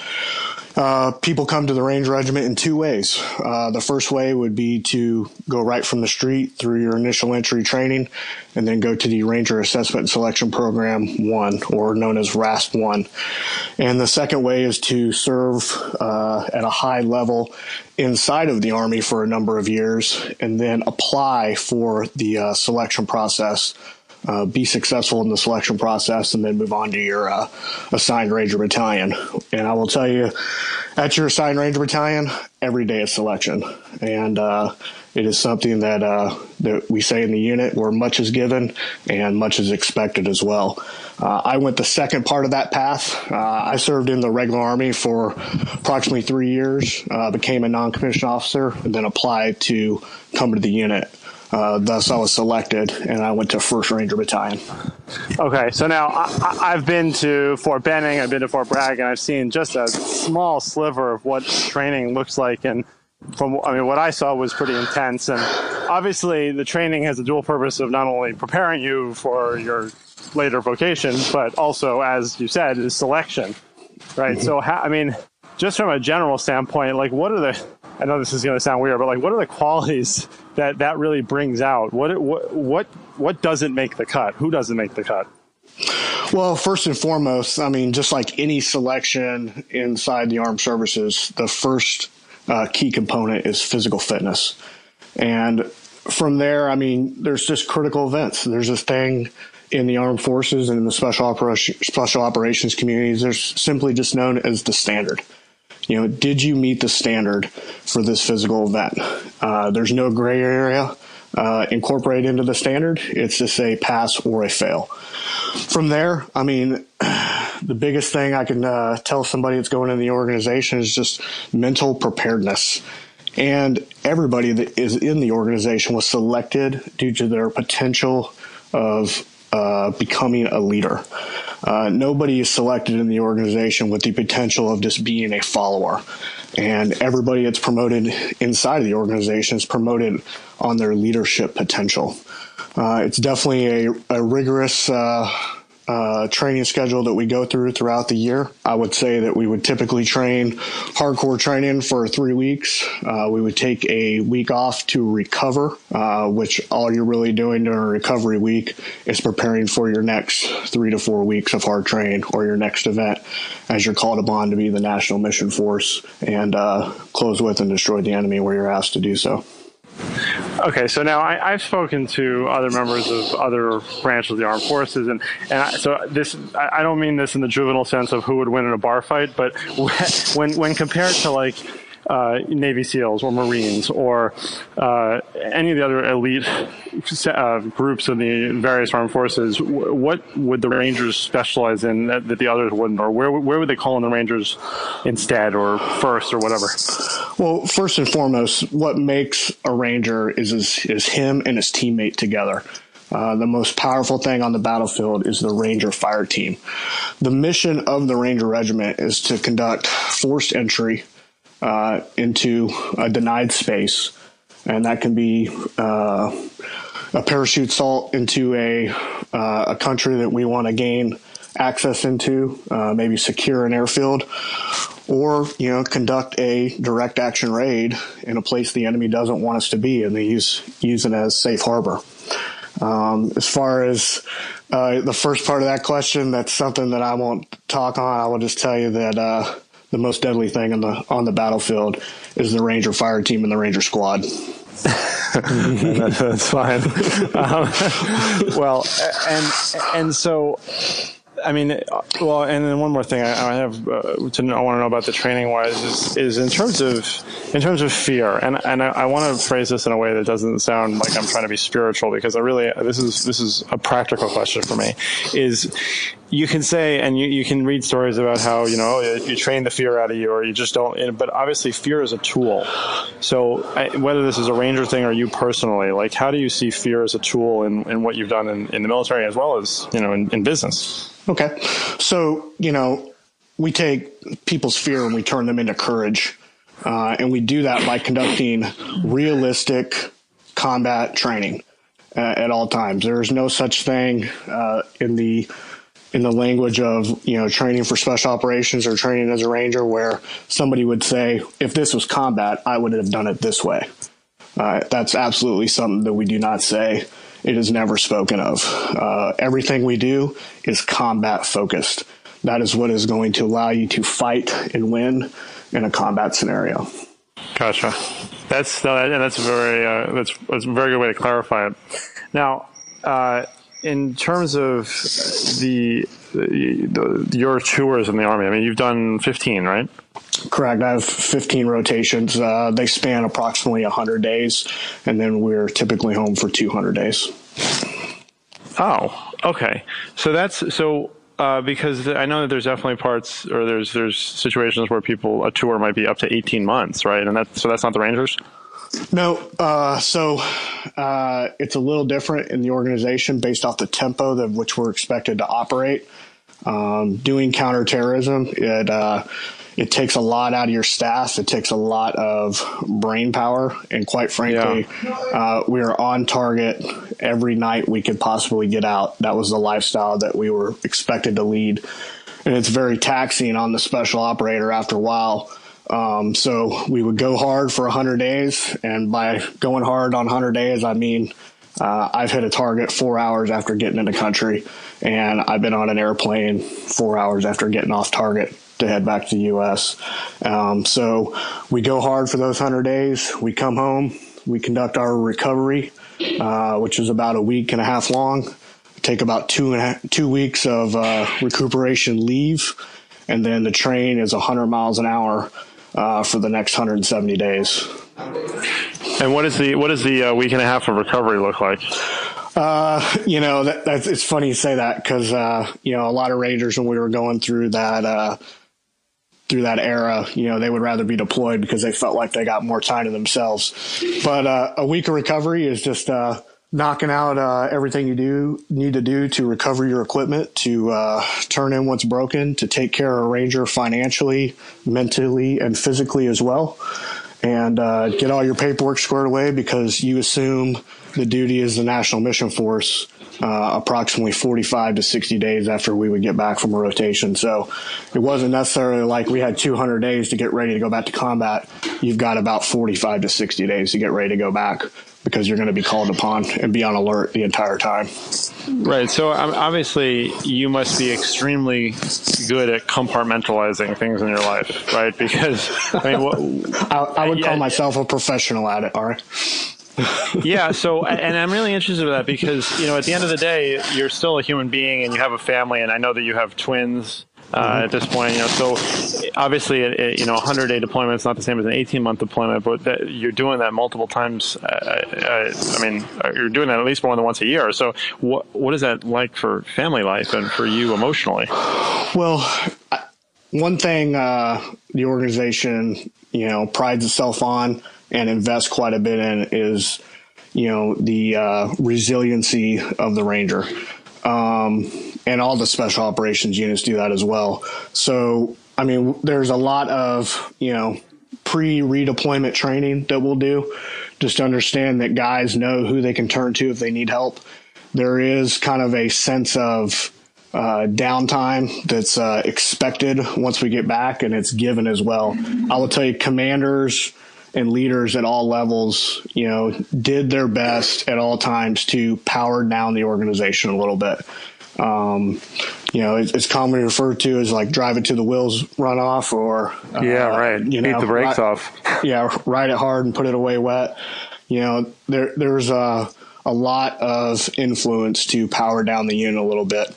Uh, people come to the Ranger Regiment in two ways. Uh, the first way would be to go right from the street through your initial entry training and then go to the Ranger Assessment and Selection Program 1, or known as RASP 1. And the second way is to serve uh, at a high level inside of the Army for a number of years and then apply for the uh, selection process uh, be successful in the selection process, and then move on to your uh, assigned Ranger battalion. And I will tell you, at your assigned Ranger battalion, every day is selection, and uh, it is something that uh, that we say in the unit where much is given and much is expected as well. Uh, I went the second part of that path. Uh, I served in the regular Army for approximately three years, became a non-commissioned officer, and then applied to come to the unit. Uh, thus, I was selected, and I went to First Ranger Battalion. Okay, so now I, have been to Fort Benning, I've been to Fort Bragg, and I've seen just a small sliver of what training looks like. And from I mean, what I saw was pretty intense. And obviously, the training has a dual purpose of not only preparing you for your later vocation, but also, as you said, is selection. Right. Mm-hmm. So, I mean, just from a general standpoint, like, what are the I know this is going to sound weird, but like, what are the qualities that that really brings out? What what what what doesn't make the cut? Who doesn't make the cut? Well, first and foremost, I mean, just like any selection inside the armed services, the first uh, key component is physical fitness, and from there, I mean, there's just critical events. There's this thing in the armed forces and in the special special operations communities. There's simply just known as the standard you know, did you meet the standard for this physical event? Uh, there's no gray area uh, incorporated into the standard. It's just a pass or a fail. From there, I mean, the biggest thing I can uh, tell somebody that's going in the organization is just mental preparedness. And everybody that is in the organization was selected due to their potential of uh, becoming a leader. Uh, nobody is selected in the organization with the potential of just being a follower. And everybody that's promoted inside of the organization is promoted on their leadership potential. Uh, it's definitely a, a rigorous uh, uh, training schedule that we go through throughout the year. I would say that we would typically train hardcore training for three weeks. Uh, we would take a week off to recover, uh, which all you're really doing during a recovery week is preparing for your next three to four weeks of hard training or your next event as you're called upon to be the national mission force and uh, close with and destroy the enemy where you're asked to do so. Okay, so now I, have spoken to other members of other branches of the armed forces, and, and I, so this I, I don't mean this in the juvenile sense of who would win in a bar fight, but when when compared to like uh, Navy SEALs or Marines or uh, any of the other elite uh, groups in the various armed forces, what would the Rangers specialize in that, that, the others wouldn't, or where where would they call in the Rangers instead, or first, or whatever? Well, first and foremost, what makes a Ranger is is, is him and his teammate together. Uh, the most powerful thing on the battlefield is the Ranger Fire Team. The mission of the Ranger Regiment is to conduct forced entry uh, into a denied space, and that can be uh, a parachute assault into a uh, a country that we want to gain access into, uh, maybe secure an airfield, or you know conduct a direct action raid in a place the enemy doesn't want us to be, and they use use it as safe harbor. Um, as far as uh, the first part of that question, that's something that I won't talk on. I will just tell you that uh, the most deadly thing on the on the battlefield is the Ranger fire team and the Ranger squad. that's fine. Um, well, and and so I mean, well, and then one more thing I, I have uh, to I want to know about the training wise is, is in terms of in terms of fear, and and I, I want to phrase this in a way that doesn't sound like I'm trying to be spiritual because I really this is this is a practical question for me. Is you can say and you, you can read stories about how you know you train the fear out of you or you just don't but obviously fear is a tool so whether this is a ranger thing or you personally like how do you see fear as a tool in, in what you've done in, in the military as well as you know in, in business Okay. So, you know, we take people's fear and we turn them into courage. Uh, and we do that by conducting realistic combat training uh, at all times. There is no such thing uh, in the in the language of you know training for special operations or training as a ranger where somebody would say, if this was combat, I would have done it this way. Uh, that's absolutely something that we do not say it is never spoken of. Uh, everything we do is combat focused. That is what is going to allow you to fight and win in a combat scenario. Gotcha. That's and that's a very uh, that's, that's a very good way to clarify it. Now, uh, in terms of the, the, the, your tours in the army, I mean, you've done 15, right? Correct. I have 15 rotations. Uh, they span approximately 100 days, and then we're typically home for 200 days. Oh, okay. So that's so uh, because I know that there's definitely parts or there's there's situations where people a tour might be up to 18 months, right? And that so that's not the Rangers. No, uh, so uh, it's a little different in the organization based off the tempo of which we're expected to operate. Um, doing counterterrorism, it uh, it takes a lot out of your staff. It takes a lot of brain power, and quite frankly, yeah. uh, we are on target every night we could possibly get out. That was the lifestyle that we were expected to lead, and it's very taxing on the special operator after a while. Um, so we would go hard for 100 days, and by going hard on 100 days, I mean uh, I've hit a target four hours after getting into country, and I've been on an airplane four hours after getting off target to head back to the U.S. Um, so we go hard for those 100 days. We come home. We conduct our recovery, uh, which is about a week and a half long. Take about two and two weeks of uh, recuperation leave, and then the train is 100 miles an hour uh, for the next 170 days. And what is the what does the uh, week and a half of recovery look like? Uh, you know, that, that's it's funny you say that because uh, you know a lot of Rangers when we were going through that uh, through that era, you know, they would rather be deployed because they felt like they got more time to themselves. But uh, a week of recovery is just uh, knocking out uh, everything you do need to do to recover your equipment, to uh, turn in what's broken, to take care of a ranger financially, mentally, and physically as well, and uh, get all your paperwork squared away because you assume the duty is the National Mission Force. Uh, approximately 45 to 60 days after we would get back from a rotation. So it wasn't necessarily like we had 200 days to get ready to go back to combat. You've got about 45 to 60 days to get ready to go back because you're going to be called upon and be on alert the entire time. Right. So um, obviously, you must be extremely good at compartmentalizing things in your life, right? Because I mean, what, I, I would call myself a professional at it. All right. yeah. So, and I'm really interested in that because you know, at the end of the day, you're still a human being and you have a family, and I know that you have twins uh, at this point. You know, so obviously, it, it, you know, 100 day deployment is not the same as an 18 month deployment, but that, you're doing that multiple times. Uh, uh, I mean, uh, you're doing that at least more than once a year. So, what what is that like for family life and for you emotionally? Well, one thing uh, the organization, you know, prides itself on and invests quite a bit in is, you know, the resiliency of the Ranger. Um, and all the special operations units do that as well. So, I mean, there's a lot of, you know, pre redeployment training that we'll do just to understand that guys know who they can turn to if they need help. There is kind of a sense of uh, downtime that's uh, expected once we get back, and it's given as well. I will tell you, commanders and leaders at all levels, you know, did their best at all times to power down the organization a little bit. Um, you know, it's, it's, commonly referred to as like drive it to the wheels run off or, uh, yeah, right. You know, Beat the brakes ride, off. Yeah. Ride it hard and put it away wet. You know, there, there's a, a lot of influence to power down the unit a little bit.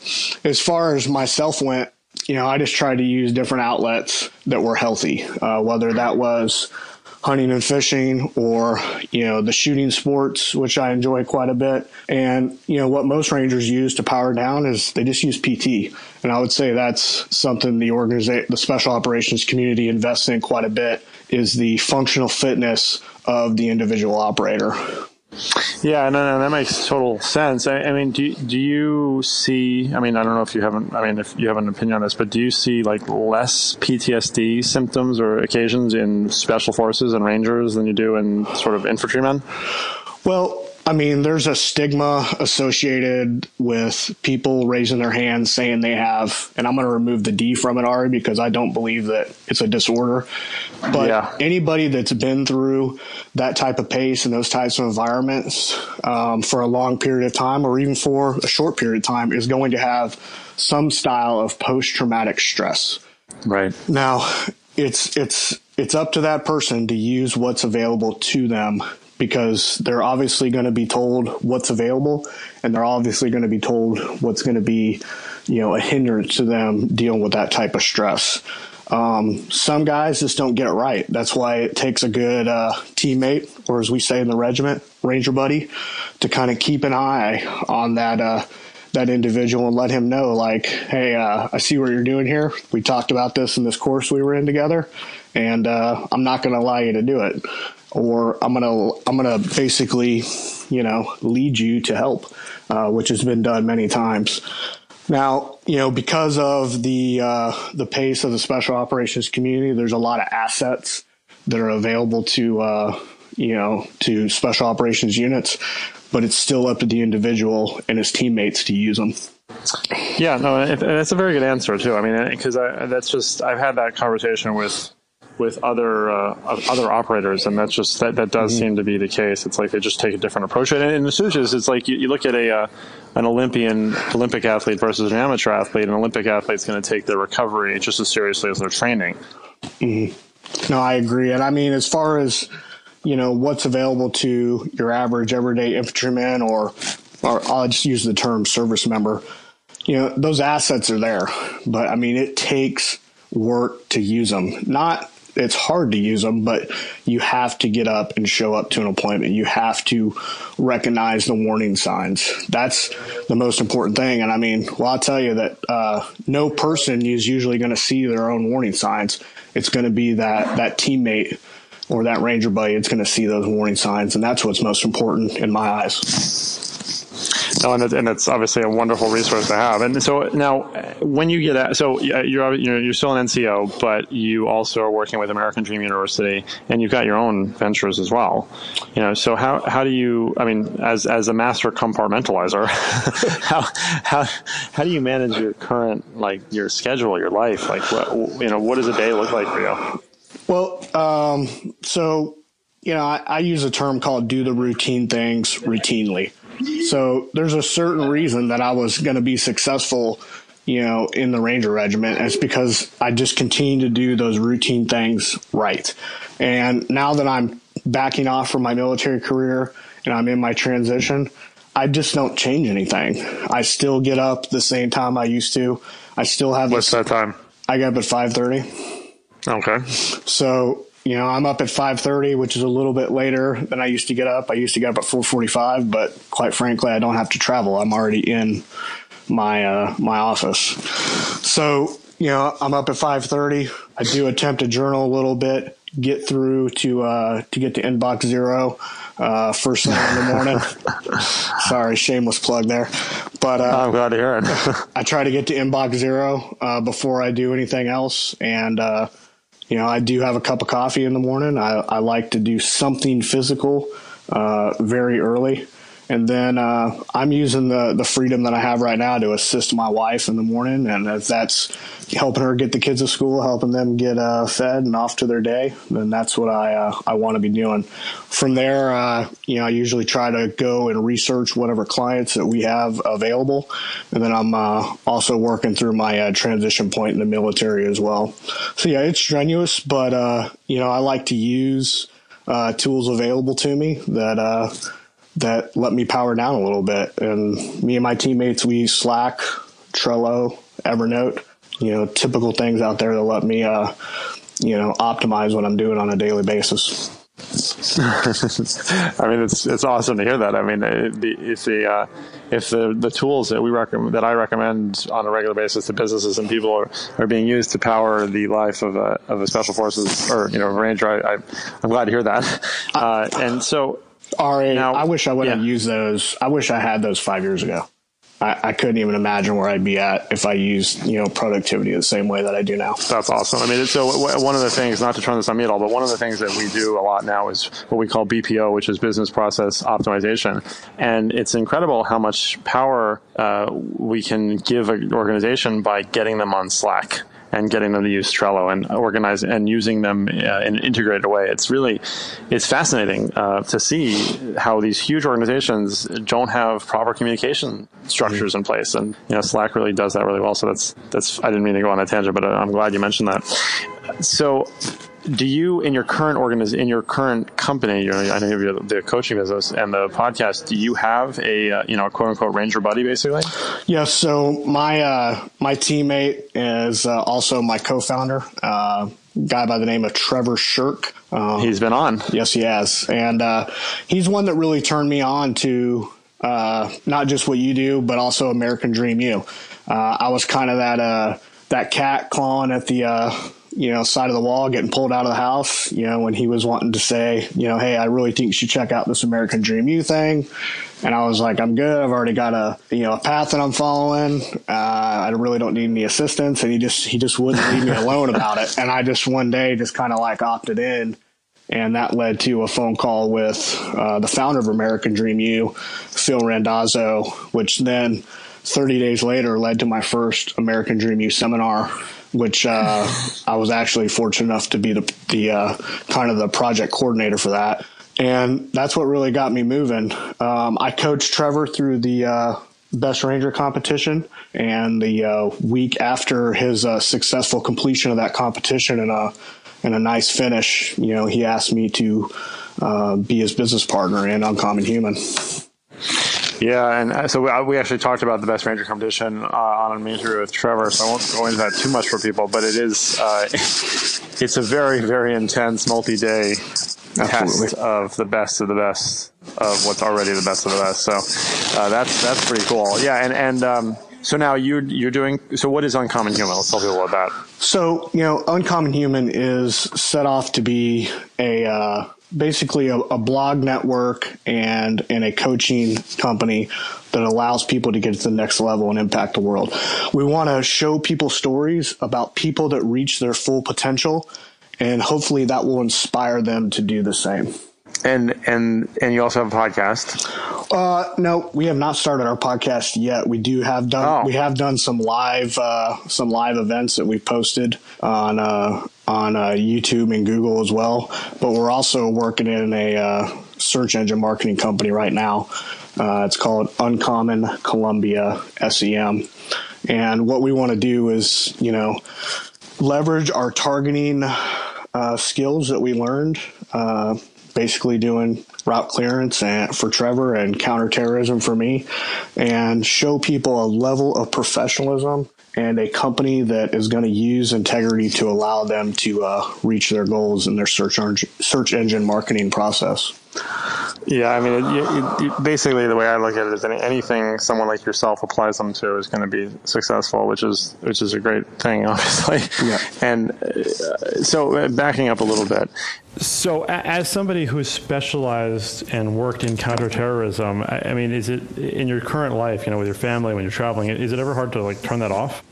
As far as myself went, you know, I just tried to use different outlets that were healthy, uh, whether that was, hunting and fishing or, you know, the shooting sports, which I enjoy quite a bit. And, you know, what most rangers use to power down is they just use PT. And I would say that's something the organization, the special operations community invests in quite a bit is the functional fitness of the individual operator. Yeah, no, no, that makes total sense. I, I, mean, do do you see? I mean, I don't know if you haven't. I mean, if you have an opinion on this, but do you see like less PTSD symptoms or occasions in special forces and rangers than you do in sort of infantrymen? Well, I mean, there's a stigma associated with people raising their hands saying they have, and I'm going to remove the D from it, Ari, because I don't believe that it's a disorder. But yeah. anybody that's been through that type of pace and those types of environments um, for a long period of time, or even for a short period of time, is going to have some style of post traumatic stress. Right. Now, it's it's it's up to that person to use what's available to them because they're obviously going to be told what's available and they're obviously going to be told what's going to be, you know, a hindrance to them dealing with that type of stress. Um, some guys just don't get it right. That's why it takes a good uh, teammate, or as we say in the regiment, ranger buddy, to kind of keep an eye on that uh, that individual and let him know, like, hey, uh, I see what you're doing here. We talked about this in this course we were in together, and uh, I'm not going to allow you to do it or I'm gonna I'm gonna basically, you know, lead you to help, uh, which has been done many times. Now, you know, because of the uh, the pace of the special operations community, there's a lot of assets that are available to uh, you know to special operations units, but it's still up to the individual and his teammates to use them. Yeah, no, that's a very good answer too. I mean, because that's just I've had that conversation with with other uh, other operators, and that's just that that does mm-hmm. seem to be the case. It's like they just take a different approach. And in the Sutures, it's like you, you look at a uh, an Olympian Olympic athlete versus an amateur athlete. An Olympic athlete's going to take their recovery just as seriously as their training. Mm-hmm. No, I agree, and I mean as far as you know what's available to your average everyday infantryman, or or I'll just use the term service member. You know those assets are there, but I mean it takes work to use them. Not it's hard to use them, but you have to get up and show up to an appointment. You have to recognize the warning signs. That's the most important thing. And I mean, well, I'll tell you that uh, no person is usually going to see their own warning signs. It's going to be that that teammate or that ranger buddy that's going to see those warning signs, and that's what's most important in my eyes. No, and, it, and it's obviously a wonderful resource to have. And so now, when you get out, so you're you're, you're still an NCO, but you also are working with American Dream University, and you've got your own ventures as well. You know, so how how do you? I mean, as as a master compartmentalizer, how how how do you manage your current like your schedule, your life? Like, what you know, what does a day look like for you? Well, um, so you know, I, I use a term called "do the routine things routinely." So there's a certain reason that I was going to be successful, you know, in the Ranger Regiment. It's because I just continue to do those routine things right. And now that I'm backing off from my military career and I'm in my transition, I just don't change anything. I still get up the same time I used to. I still have. What's this, that time? I get up at five thirty. Okay. So you know, I'm up at 5:30, which is a little bit later than I used to get up. I used to get up at 4:45, but quite frankly, I don't have to travel. I'm already in my uh, my office. So, you know, I'm up at 5:30. I do attempt to journal a little bit, get through to uh, to get to inbox zero uh, first thing in the morning. Sorry, shameless plug there. But uh, I'm glad to hear it. I try to get to inbox zero uh, before I do anything else, and uh, you know, I do have a cup of coffee in the morning. I, I like to do something physical uh, very early. And then uh, I'm using the, the freedom that I have right now to assist my wife in the morning. And if that's helping her get the kids to school, helping them get uh, fed and off to their day, then that's what I uh, I want to be doing. From there, uh, you know, I usually try to go and research whatever clients that we have available, and then I'm uh, also working through my uh, transition point in the military as well. So yeah, it's strenuous, but uh, you know, I like to use tools available to me that that let me power down a little bit. And me and my teammates, we use Slack, Trello, Evernote, you know, typical things out there that let me, uh, you know, optimize what I'm doing on a daily basis. I mean, it's it's awesome to hear that. I mean, if the uh, if the, the tools that we recommend that I recommend on a regular basis to businesses and people are, are being used to power the life of a of a special forces or you know ranger, I, I am glad to hear that. Uh, and so RA, now, I wish I would have used those. I wish I had those five years ago. I, I, couldn't even imagine where I'd be at if I used, you know, productivity the same way that I do now. That's awesome. I mean, so one of the things, not to turn this on me at all, but one of the things that we do a lot now is what we call BPO, which is business process optimization. And it's incredible how much power uh, we can give an organization by getting them on Slack and getting them to use Trello and organize and using them uh, in an integrated way. It's really, it's fascinating uh, to see how these huge organizations don't have proper communication structures in place, and you know Slack really does that really well. So that's that's I didn't mean to go on a tangent, but uh, I'm glad you mentioned that. So do you in your current organiz- in your current company you know, i know you have the coaching business and the podcast do you have a uh, you know a quote unquote ranger buddy basically? Yeah, so my uh, my teammate is uh, also my co-founder uh, guy by the name of trevor shirk. Uh, he's been on. Yes he has. And uh, he's one that really turned me on to not just what you do but also American Dream U, I was kind of that that cat clawing at the you know, side of the wall, getting pulled out of the house, you know, when he was wanting to say, you know, hey, I really think you should check out this American Dream U thing. And I was like, I'm good. I've already got a, you know, a path that I'm following. Uh, I really don't need any assistance. And he just, he just wouldn't leave me alone about it. And I just one day just kind of like opted in. And that led to a phone call with uh, the founder of American Dream U, Phil Randazzo, which then 30 days later led to my first American Dream U seminar which uh, I was actually fortunate enough to be the, the uh, kind of the project coordinator for that. And that's what really got me moving. Um, I coached Trevor through the uh, Best Ranger competition, and the uh, week after his uh, successful completion of that competition and a and a nice finish, you know, he asked me to uh, be his business partner in Uncommon Human. Yeah, and uh, so we, uh, we actually talked about the best ranger competition uh, on a major with Trevor, so I won't go into that too much for people. But it is, uh, it's a very, very intense multi-day test of the best of the best of what's already the best of the best. So uh, that's that's pretty cool. Yeah, and and um, So now you're you're doing. So what is Uncommon Human? Let's tell people about that. So, you know, Uncommon Human is set off to be a uh, basically a, a, blog network and and a coaching company that allows people to get to the next level and impact the world. We want to show people stories about people that reach their full potential, and hopefully that will inspire them to do the same. And and and you also have a podcast. Uh, no, we have not started our podcast yet. We do have done oh. we have done some live uh, some live events that we posted on uh, on uh, YouTube and Google as well. But we're also working in a uh, search engine marketing company right now. Uh, it's called Uncommon Columbia SEM, and what we want to do is you know leverage our targeting skills that we learned basically doing route clearance and for Trevor and counterterrorism for me, and show people a level of professionalism and a company that is going to use integrity to allow them to uh, reach their goals in their search search engine marketing process. Yeah, I mean, it, it, basically the way I look at it is any, anything someone like yourself applies them to is going to be successful, which is which is a great thing, obviously. Yeah. And uh, so, uh, backing up a little bit. So, as somebody who's specialized and worked in counterterrorism, I, I mean, is it in your current life, you know, with your family when you're traveling, is it ever hard to like turn that off?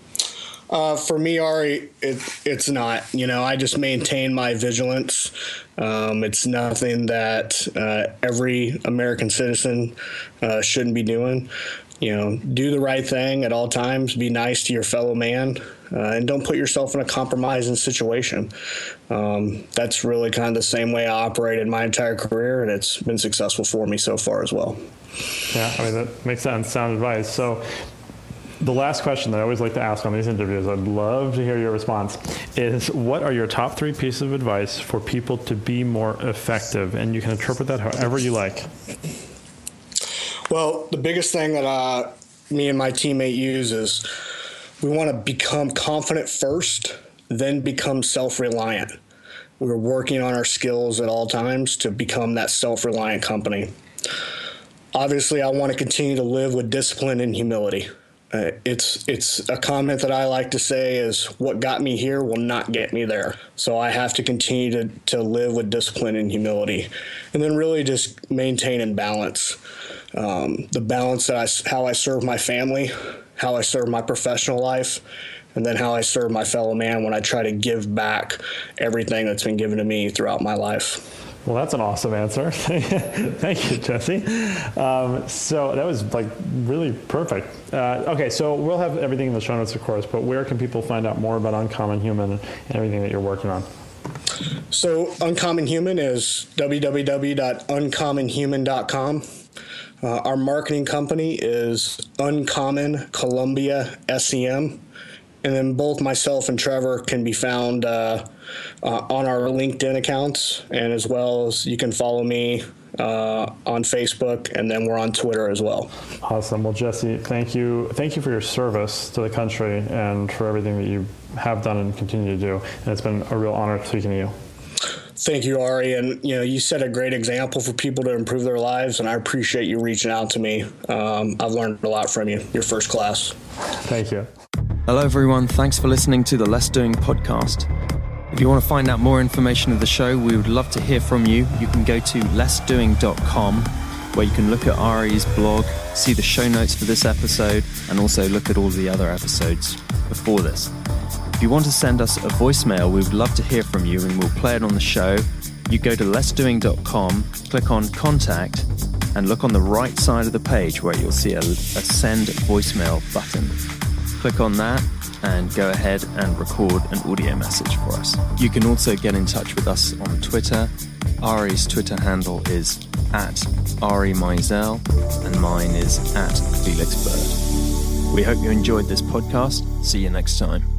Uh, for me, Ari, it, it's not. You know, I just maintain my vigilance. Um, it's nothing that uh, every American citizen uh, shouldn't be doing. You know, do the right thing at all times. Be nice to your fellow man, uh, and don't put yourself in a compromising situation. Um, that's really kind of the same way I operated my entire career, and it's been successful for me so far as well. Yeah, I mean that makes sense. Sound advice. So, the last question that I always like to ask on these interviews, I'd love to hear your response, is what are your top three pieces of advice for people to be more effective? And you can interpret that however you like. Well, the biggest thing that uh, me and my teammate use is we want to become confident first, then become self reliant. We're working on our skills at all times to become that self reliant company. Obviously, I want to continue to live with discipline and humility. Uh, it's it's a comment that I like to say is what got me here will not get me there. So I have to continue to to live with discipline and humility, and then really just maintain and balance um, the balance that I how I serve my family, how I serve my professional life, and then how I serve my fellow man when I try to give back everything that's been given to me throughout my life. Well, that's an awesome answer. Thank you, Jesse. Um, so that was like really perfect. Uh, okay, so we'll have everything in the show notes, of course, but where can people find out more about Uncommon Human and everything that you're working on? So, Uncommon Human is www.uncommonhuman.com. Uh, our marketing company is Uncommon Columbia SEM and then both myself and Trevor can be found uh, uh, on our LinkedIn accounts, and as well as you can follow me uh, on Facebook, and then we're on Twitter as well. Awesome. Well, Jesse, thank you. Thank you for your service to the country and for everything that you have done and continue to do. And it's been a real honor speaking to you. Thank you, Ari. And you know, you set a great example for people to improve their lives, and I appreciate you reaching out to me. Um, I've learned a lot from you. You're first class. Thank you. Hello, everyone. Thanks for listening to the Less Doing podcast. If you want to find out more information of the show, we would love to hear from you. You can go to lessdoing.com where you can look at Ari's blog, see the show notes for this episode, and also look at all the other episodes before this. If you want to send us a voicemail, we would love to hear from you and we'll play it on the show. You go to lessdoing.com, click on contact, and look on the right side of the page where you'll see a, a send voicemail button click on that and go ahead and record an audio message for us. You can also get in touch with us on Twitter. Ari's Twitter handle is at Ari Meisel and mine is at Felix Bird. We hope you enjoyed this podcast. See you next time.